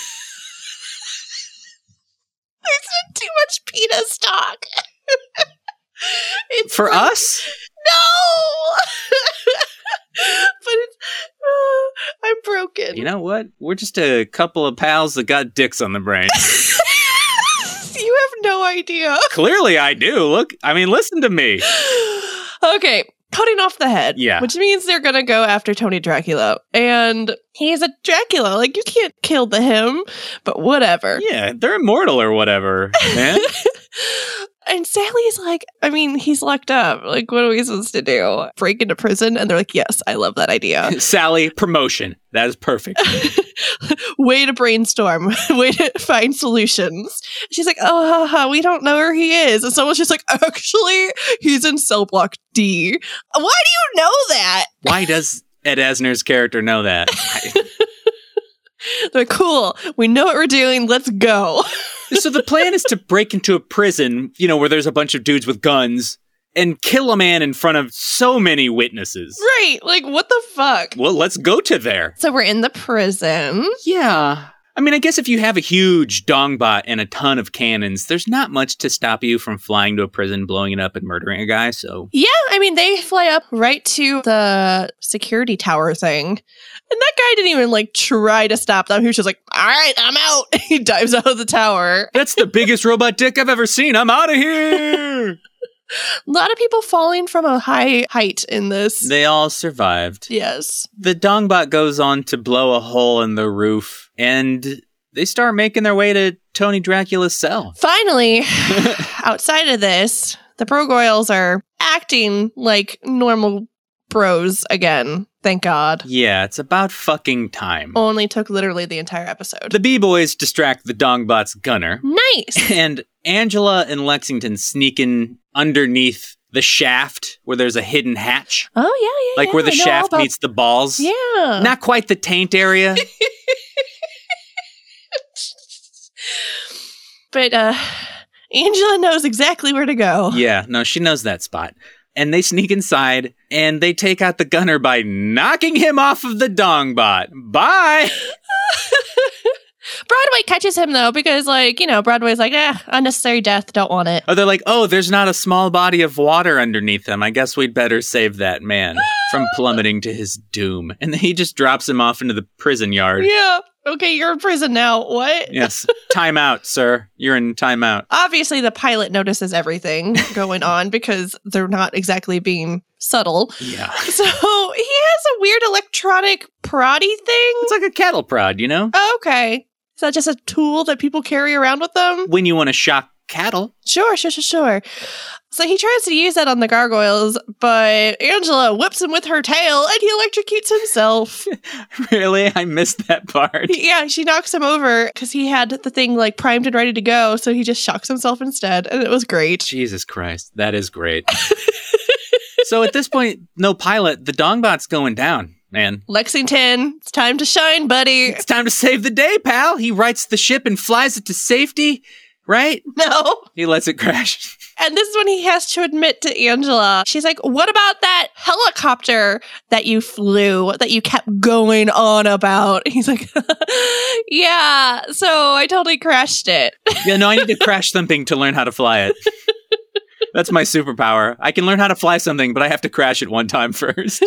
There's been too much penis talk. For us? no, I'm broken. You know what? We're just a couple of pals that got dicks on the brain. you have no idea. Clearly, I do. Look, I mean, listen to me. okay, cutting off the head. Yeah. Which means they're gonna go after Tony Dracula. And he's a Dracula. Like you can't kill the him, but whatever. Yeah, they're immortal or whatever, man. And Sally's like, I mean, he's locked up. Like, what are we supposed to do? Break into prison? And they're like, yes, I love that idea. Sally, promotion. That is perfect. Way to brainstorm. Way to find solutions. She's like, oh, haha, we don't know where he is. And someone's just like, actually, he's in cell block D. Why do you know that? Why does Ed Asner's character know that? They're like, cool. We know what we're doing. Let's go. So the plan is to break into a prison, you know, where there's a bunch of dudes with guns and kill a man in front of so many witnesses. right. Like, what the fuck? Well, let's go to there. So we're in the prison. Yeah. I mean, I guess if you have a huge dongbot and a ton of cannons, there's not much to stop you from flying to a prison, blowing it up, and murdering a guy. So, Yeah, I mean, they fly up right to the security tower thing. And that guy didn't even like try to stop them. He was just like, all right, I'm out. he dives out of the tower. that's the biggest robot dick I've ever seen. I'm out of here. A lot of people falling from a high height in this. they all survived. yes. The dongbot goes on to blow a hole in the roof, and they start making their way to Tony Dracula's cell. Finally, outside of this, the Brogoyles are acting like normal bros again. Thank God. Yeah, it's about fucking time. Only took literally the entire episode. The B-boys distract the dongbot's gunner, nice. and Angela and Lexington sneak in underneath the shaft where there's a hidden hatch, Oh yeah, yeah. like yeah, where the I know all shaft about- meets the balls. Yeah. Not quite the taint area. but uh Angela knows exactly where to go. yeah, no, she knows that spot. And they sneak inside and they take out the gunner by knocking him off of the dongbot. Bye. Broadway catches him though because like, you know, Broadway's like, "Eh, unnecessary death, don't want it." Oh, they're like, oh, there's not a small body of water underneath him. I guess we'd better save that man from plummeting to his doom. And then he just drops him off into the prison yard. Yeah. Okay, you're in prison now. What? Yes. time out, sir. You're in timeout. Obviously the pilot notices everything going on because they're not exactly being subtle. Yeah. So, he has a weird electronic proddy thing. It's like a cattle prod, you know? Oh, okay. Is that just a tool that people carry around with them? When you want to shock cattle. Sure, sure, sure, sure. So he tries to use that on the gargoyles, but Angela whips him with her tail and he electrocutes himself. really? I missed that part. yeah, she knocks him over because he had the thing like primed and ready to go, so he just shocks himself instead, and it was great. Jesus Christ. That is great. so at this point, no pilot. The dongbot's going down, man. Lexington, it's time to shine, buddy. It's time to save the day, pal. He rights the ship and flies it to safety. right? No. He lets it crash. And this is when he has to admit to Angela. She's like, What about that helicopter that you flew, that you kept going on about? He's like, Yeah, so I totally crashed it. yeah, no, I need to crash something to learn how to fly it. That's my superpower. I can learn how to fly something, but I have to crash it one time first.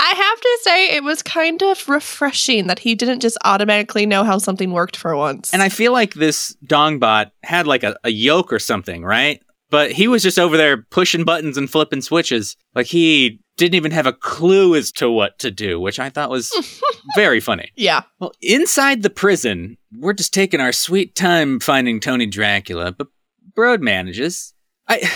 I have to say, it was kind of refreshing that he didn't just automatically know how something worked for once. And I feel like this Dongbot had like a, a yoke or something, right? But he was just over there pushing buttons and flipping switches. Like he didn't even have a clue as to what to do, which I thought was very funny. yeah. Well, inside the prison, we're just taking our sweet time finding Tony Dracula, but Brod manages. I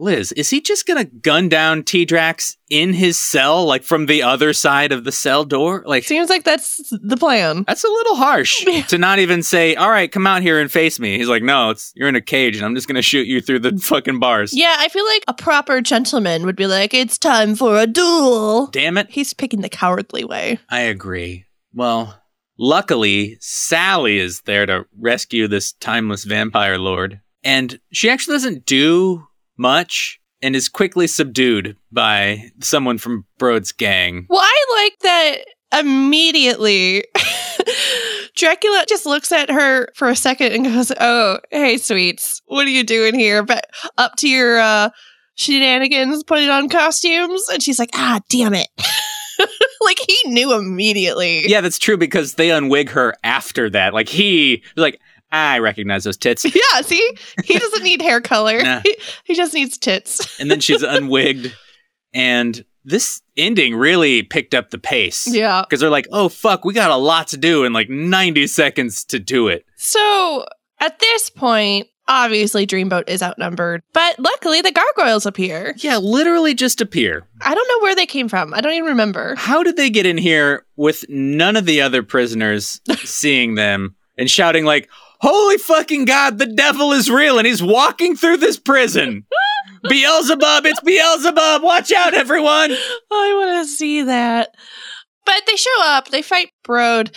Liz, is he just gonna gun down T Drax in his cell, like from the other side of the cell door? Like Seems like that's the plan. that's a little harsh to not even say, "All right, come out here and face me." He's like, "No, it's you're in a cage, and I'm just gonna shoot you through the fucking bars." Yeah, I feel like a proper gentleman would be like, It's time for a duel. Damn it, He's picking the cowardly way. I agree. Well, luckily, Sally is there to rescue this timeless vampire lord, and she actually doesn't do much and is quickly subdued by someone from Brod's gang. Well, I like that immediately. Dracula just looks at her for a second and goes, "Oh, hey, sweets, what are you doing here? But up to your uh, shenanigans, putting on costumes?" And she's like, "Ah, damn it!" like he knew immediately. Yeah, that's true because they unwig her after that. Like he like I recognize those tits. Yeah, see, he doesn't need hair color. Nah. He, he just needs tits. and then she's unwigged and this ending really picked up the pace. Yeah. Because they're like, oh, fuck, we got a lot to do in like 90 seconds to do it. So at this point, obviously Dreamboat is outnumbered, but luckily the gargoyles appear. Yeah, literally just appear. I don't know where they came from. I don't even remember. How did they get in here with none of the other prisoners seeing them and shouting, like, holy fucking God, the devil is real and he's walking through this prison? Beelzebub, it's Beelzebub. Watch out, everyone. I want to see that. But they show up, they fight Brod.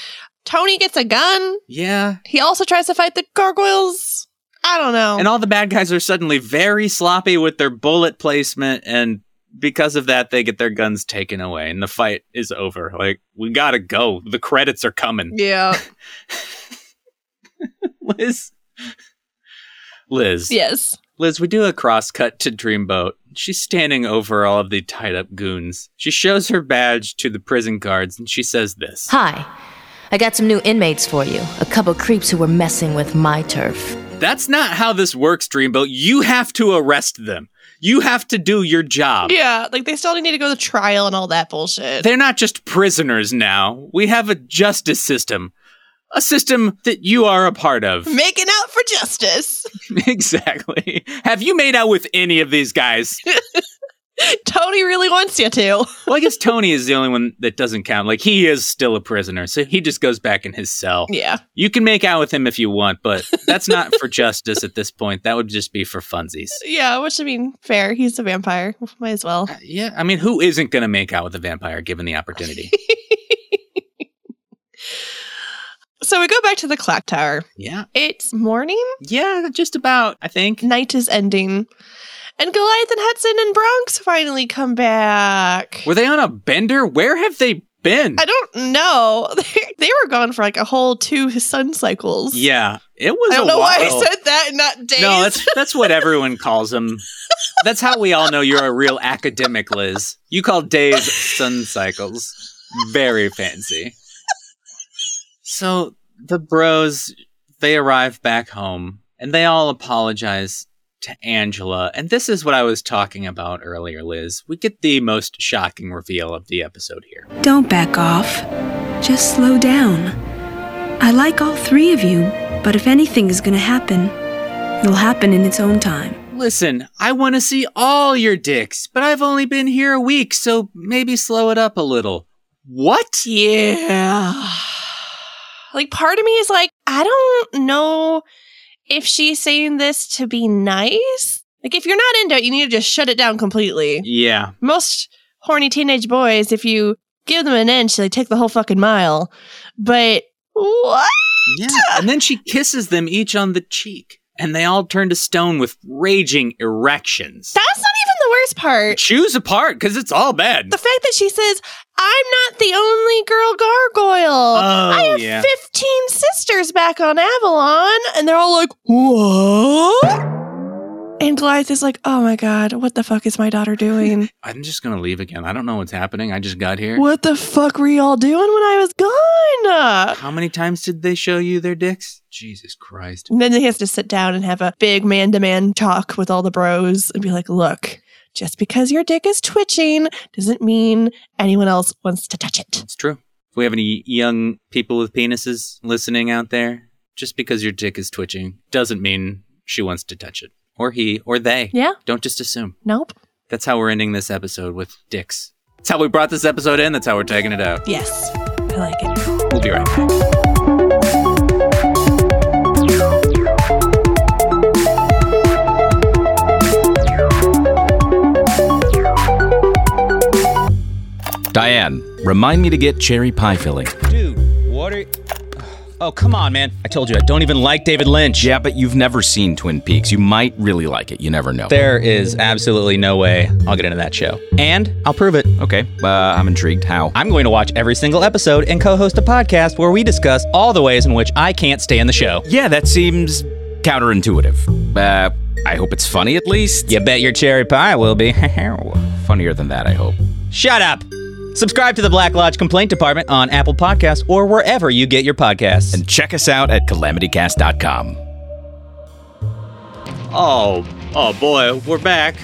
Tony gets a gun. Yeah. He also tries to fight the gargoyles. I don't know. And all the bad guys are suddenly very sloppy with their bullet placement and because of that they get their guns taken away and the fight is over. Like we got to go. The credits are coming. yeah. Liz Liz. yes. Liz, we do a cross cut to Dreamboat. She's standing over all of the tied up goons. She shows her badge to the prison guards and she says this. Hi. I got some new inmates for you. A couple creeps who were messing with my turf. That's not how this works, Dreamboat. You have to arrest them. You have to do your job. Yeah, like they still need to go to trial and all that bullshit. They're not just prisoners now. We have a justice system. A system that you are a part of. Making out for justice. exactly. Have you made out with any of these guys? Tony really wants you to. well, I guess Tony is the only one that doesn't count. Like, he is still a prisoner, so he just goes back in his cell. Yeah. You can make out with him if you want, but that's not for justice at this point. That would just be for funsies. Yeah, which I mean, fair. He's a vampire. Might as well. Uh, yeah, I mean, who isn't going to make out with a vampire given the opportunity? So we go back to the clock tower. yeah. It's morning. Yeah, just about, I think. Night is ending. And Goliath and Hudson and Bronx finally come back. Were they on a bender? Where have they been? I don't know. They, they were gone for like a whole two sun cycles. yeah, it was I don't know why I said that and not days. No, that's that's what everyone calls them. That's how we all know you're a real academic, Liz. You call days sun cycles. Very fancy. So the bros, they arrive back home and they all apologize to Angela. And this is what I was talking about earlier, Liz. We get the most shocking reveal of the episode here. Don't back off. Just slow down. I like all three of you, but if anything is gonna happen, it'll happen in its own time. Listen, I want to see all your dicks, but I've only been here a week, so maybe slow it up a little. What? Yeah. Like part of me is like, I don't know if she's saying this to be nice. Like if you're not into it, you need to just shut it down completely. Yeah. Most horny teenage boys, if you give them an inch, they take the whole fucking mile. But what? Yeah. And then she kisses them each on the cheek. and they all turn to stone with raging erections. That's not even the worst part. Choose a part because it's all bad. The fact that she says, I'm not the only girl gargoyle. Oh, I have yeah. 15 sisters back on Avalon. And they're all like, what? And Goliath is like, oh my God, what the fuck is my daughter doing? I'm just gonna leave again. I don't know what's happening. I just got here. what the fuck were y'all doing when I was gone? How many times did they show you their dicks? Jesus Christ. And then he has to sit down and have a big man to man talk with all the bros and be like, look, just because your dick is twitching doesn't mean anyone else wants to touch it. It's true. If we have any young people with penises listening out there, just because your dick is twitching doesn't mean she wants to touch it. Or he, or they. Yeah. Don't just assume. Nope. That's how we're ending this episode with dicks. That's how we brought this episode in. That's how we're taking it out. Yes. I like it. We'll be right back. Diane, remind me to get cherry pie filling. Dude, what are Oh, come on, man. I told you I don't even like David Lynch. Yeah, but you've never seen Twin Peaks. You might really like it. You never know. There is absolutely no way I'll get into that show. And I'll prove it. Okay, uh, I'm intrigued. How? I'm going to watch every single episode and co host a podcast where we discuss all the ways in which I can't stay in the show. Yeah, that seems counterintuitive. Uh, I hope it's funny at least. You bet your cherry pie will be. Funnier than that, I hope. Shut up! Subscribe to the Black Lodge Complaint Department on Apple Podcasts or wherever you get your podcasts. And check us out at calamitycast.com. Oh, oh boy, we're back.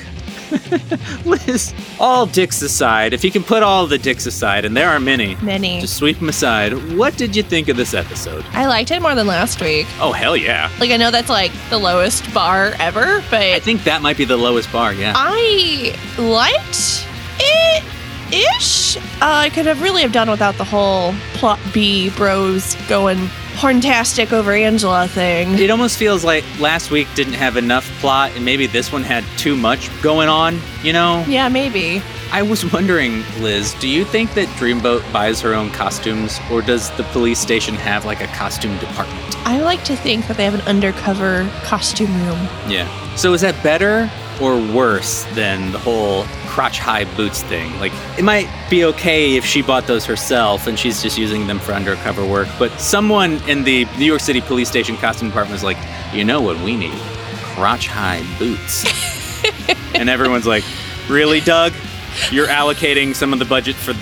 Liz, all dicks aside, if you can put all the dicks aside, and there are many, Many. just sweep them aside, what did you think of this episode? I liked it more than last week. Oh, hell yeah. Like, I know that's like the lowest bar ever, but I think that might be the lowest bar, yeah. I liked it ish. Uh, I could have really have done without the whole plot B bros going horntastic over Angela thing. It almost feels like last week didn't have enough plot, and maybe this one had too much going on, you know? Yeah, maybe. I was wondering, Liz, do you think that Dreamboat buys her own costumes, or does the police station have like a costume department? I like to think that they have an undercover costume room. Yeah. So is that better or worse than the whole crotch high boots thing? Like, it might be okay if she bought those herself and she's just using them for undercover work, but someone in the New York City police station costume department was like, you know what we need? Crotch high boots. and everyone's like, really, Doug? You're allocating some of the budget for.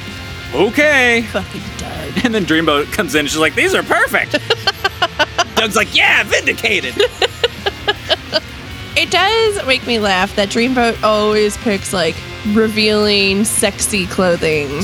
Okay. Fucking Doug. And then Dreamboat comes in and she's like, these are perfect. Doug's like, yeah, vindicated. It does make me laugh that Dreamboat always picks like revealing, sexy clothing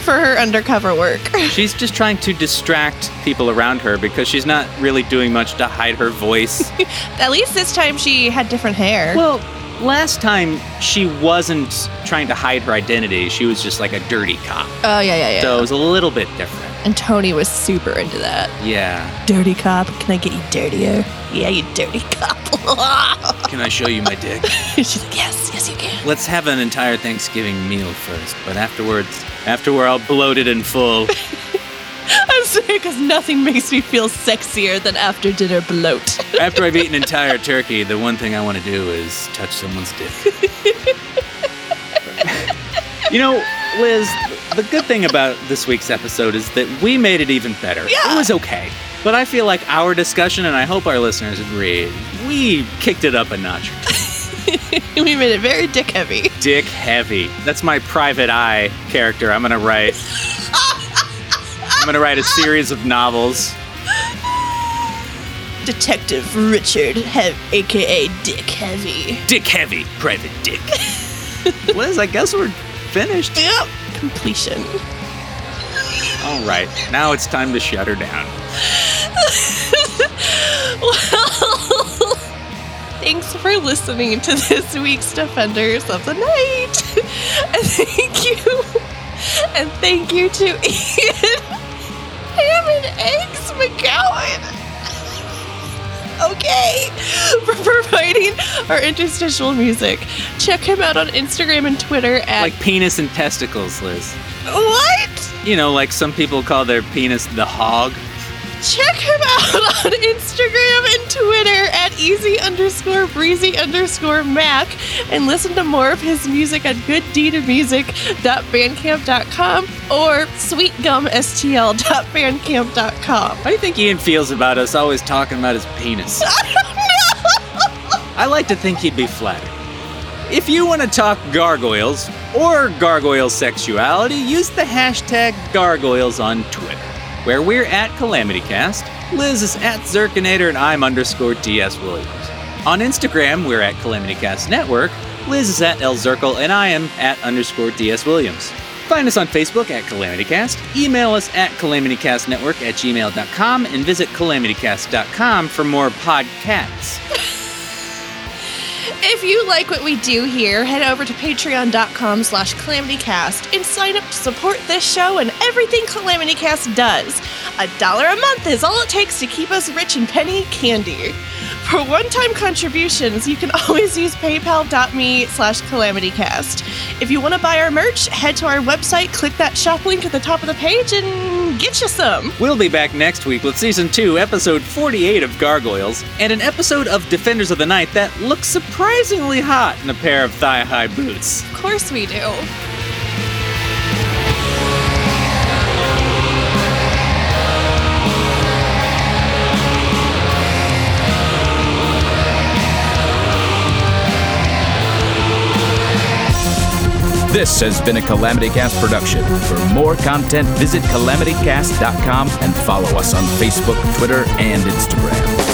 for her undercover work. She's just trying to distract people around her because she's not really doing much to hide her voice. At least this time she had different hair. well, last time she wasn't trying to hide her identity. She was just like a dirty cop. oh yeah, yeah, yeah. So it was a little bit different. and Tony was super into that. Yeah. Dirty cop, can I get you dirtier? Yeah, you dirty cop. Can I show you my dick? She's like, yes, yes, you can. Let's have an entire Thanksgiving meal first, but afterwards, after we're all bloated and full, I'm saying because nothing makes me feel sexier than after dinner bloat. after I've eaten entire turkey, the one thing I want to do is touch someone's dick. you know, Liz, the good thing about this week's episode is that we made it even better. Yeah. It was okay. But I feel like our discussion, and I hope our listeners agree, we kicked it up a notch. we made it very dick heavy. Dick heavy. That's my private eye character. I'm gonna write. Ah, I'm gonna write a series of novels. Detective Richard, Hev- aka Dick Heavy. Dick heavy, private dick. Liz, I guess we're finished. Yep. Completion. All right, now it's time to shut her down. well, thanks for listening to this week's Defenders of the Night. And thank you. And thank you to Ian Ham and Eggs McGowan. Okay, for providing our interstitial music. Check him out on Instagram and Twitter at Like penis and testicles, Liz. what? You know, like some people call their penis the hog. Check him out on Instagram and Twitter at easy underscore breezy underscore Mac and listen to more of his music at gooddeedofmusic.bandcamp.com or sweetgumstl.bandcamp.com. How do you think Ian feels about us always talking about his penis? I like to think he'd be flattered. If you want to talk gargoyles or gargoyle sexuality, use the hashtag gargoyles on Twitter, where we're at CalamityCast. Liz is at Zirkinator and I'm underscore DS Williams. On Instagram, we're at CalamityCast Network. Liz is at L Zirkle and I am at underscore DS Williams. Find us on Facebook at CalamityCast, email us at CalamityCastNetwork at gmail.com, and visit CalamityCast.com for more podcasts. If you like what we do here, head over to patreon.com slash calamitycast and sign up to support this show and everything CalamityCast does. A dollar a month is all it takes to keep us rich in penny candy. For one-time contributions, you can always use paypal.me slash calamitycast. If you want to buy our merch, head to our website, click that shop link at the top of the page, and get you some. We'll be back next week with season 2, episode 48 of Gargoyles, and an episode of Defenders of the Night that looks surprisingly hot in a pair of thigh high boots. Of course we do. This has been a Calamity Cast production. For more content, visit calamitycast.com and follow us on Facebook, Twitter, and Instagram.